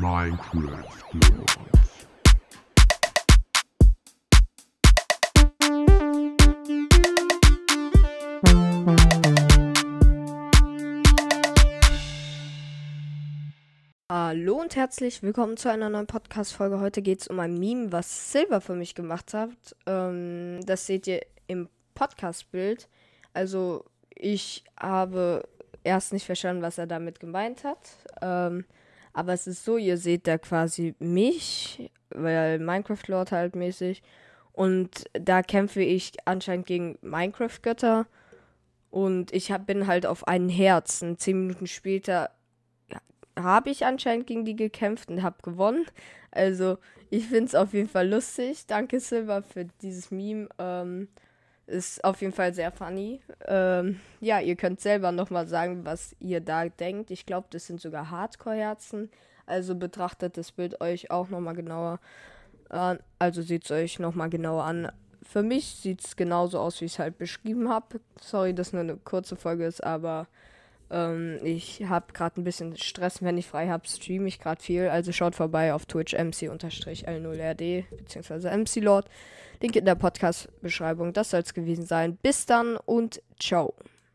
Minecraft Lords. Hallo und herzlich willkommen zu einer neuen Podcast-Folge. Heute geht es um ein Meme, was Silver für mich gemacht hat. Ähm, das seht ihr im Podcast-Bild. Also, ich habe erst nicht verstanden, was er damit gemeint hat. Ähm, aber es ist so, ihr seht da quasi mich, weil Minecraft Lord halt mäßig. Und da kämpfe ich anscheinend gegen Minecraft-Götter. Und ich hab, bin halt auf einen Herzen. Zehn Minuten später habe ich anscheinend gegen die gekämpft und habe gewonnen. Also ich finde es auf jeden Fall lustig. Danke Silver für dieses Meme. Ähm, ist auf jeden Fall sehr funny. Ähm, ja, ihr könnt selber nochmal sagen, was ihr da denkt. Ich glaube, das sind sogar Hardcore-Herzen. Also betrachtet das Bild euch auch nochmal genauer an. Also seht es euch nochmal genauer an. Für mich sieht es genauso aus, wie ich es halt beschrieben habe. Sorry, dass nur eine kurze Folge ist, aber ähm, ich habe gerade ein bisschen Stress. Wenn ich frei habe, streame ich gerade viel. Also schaut vorbei auf Twitch mc-l0rd bzw. mclord. Link in der Podcast-Beschreibung. Das soll es gewesen sein. Bis dann und ciao.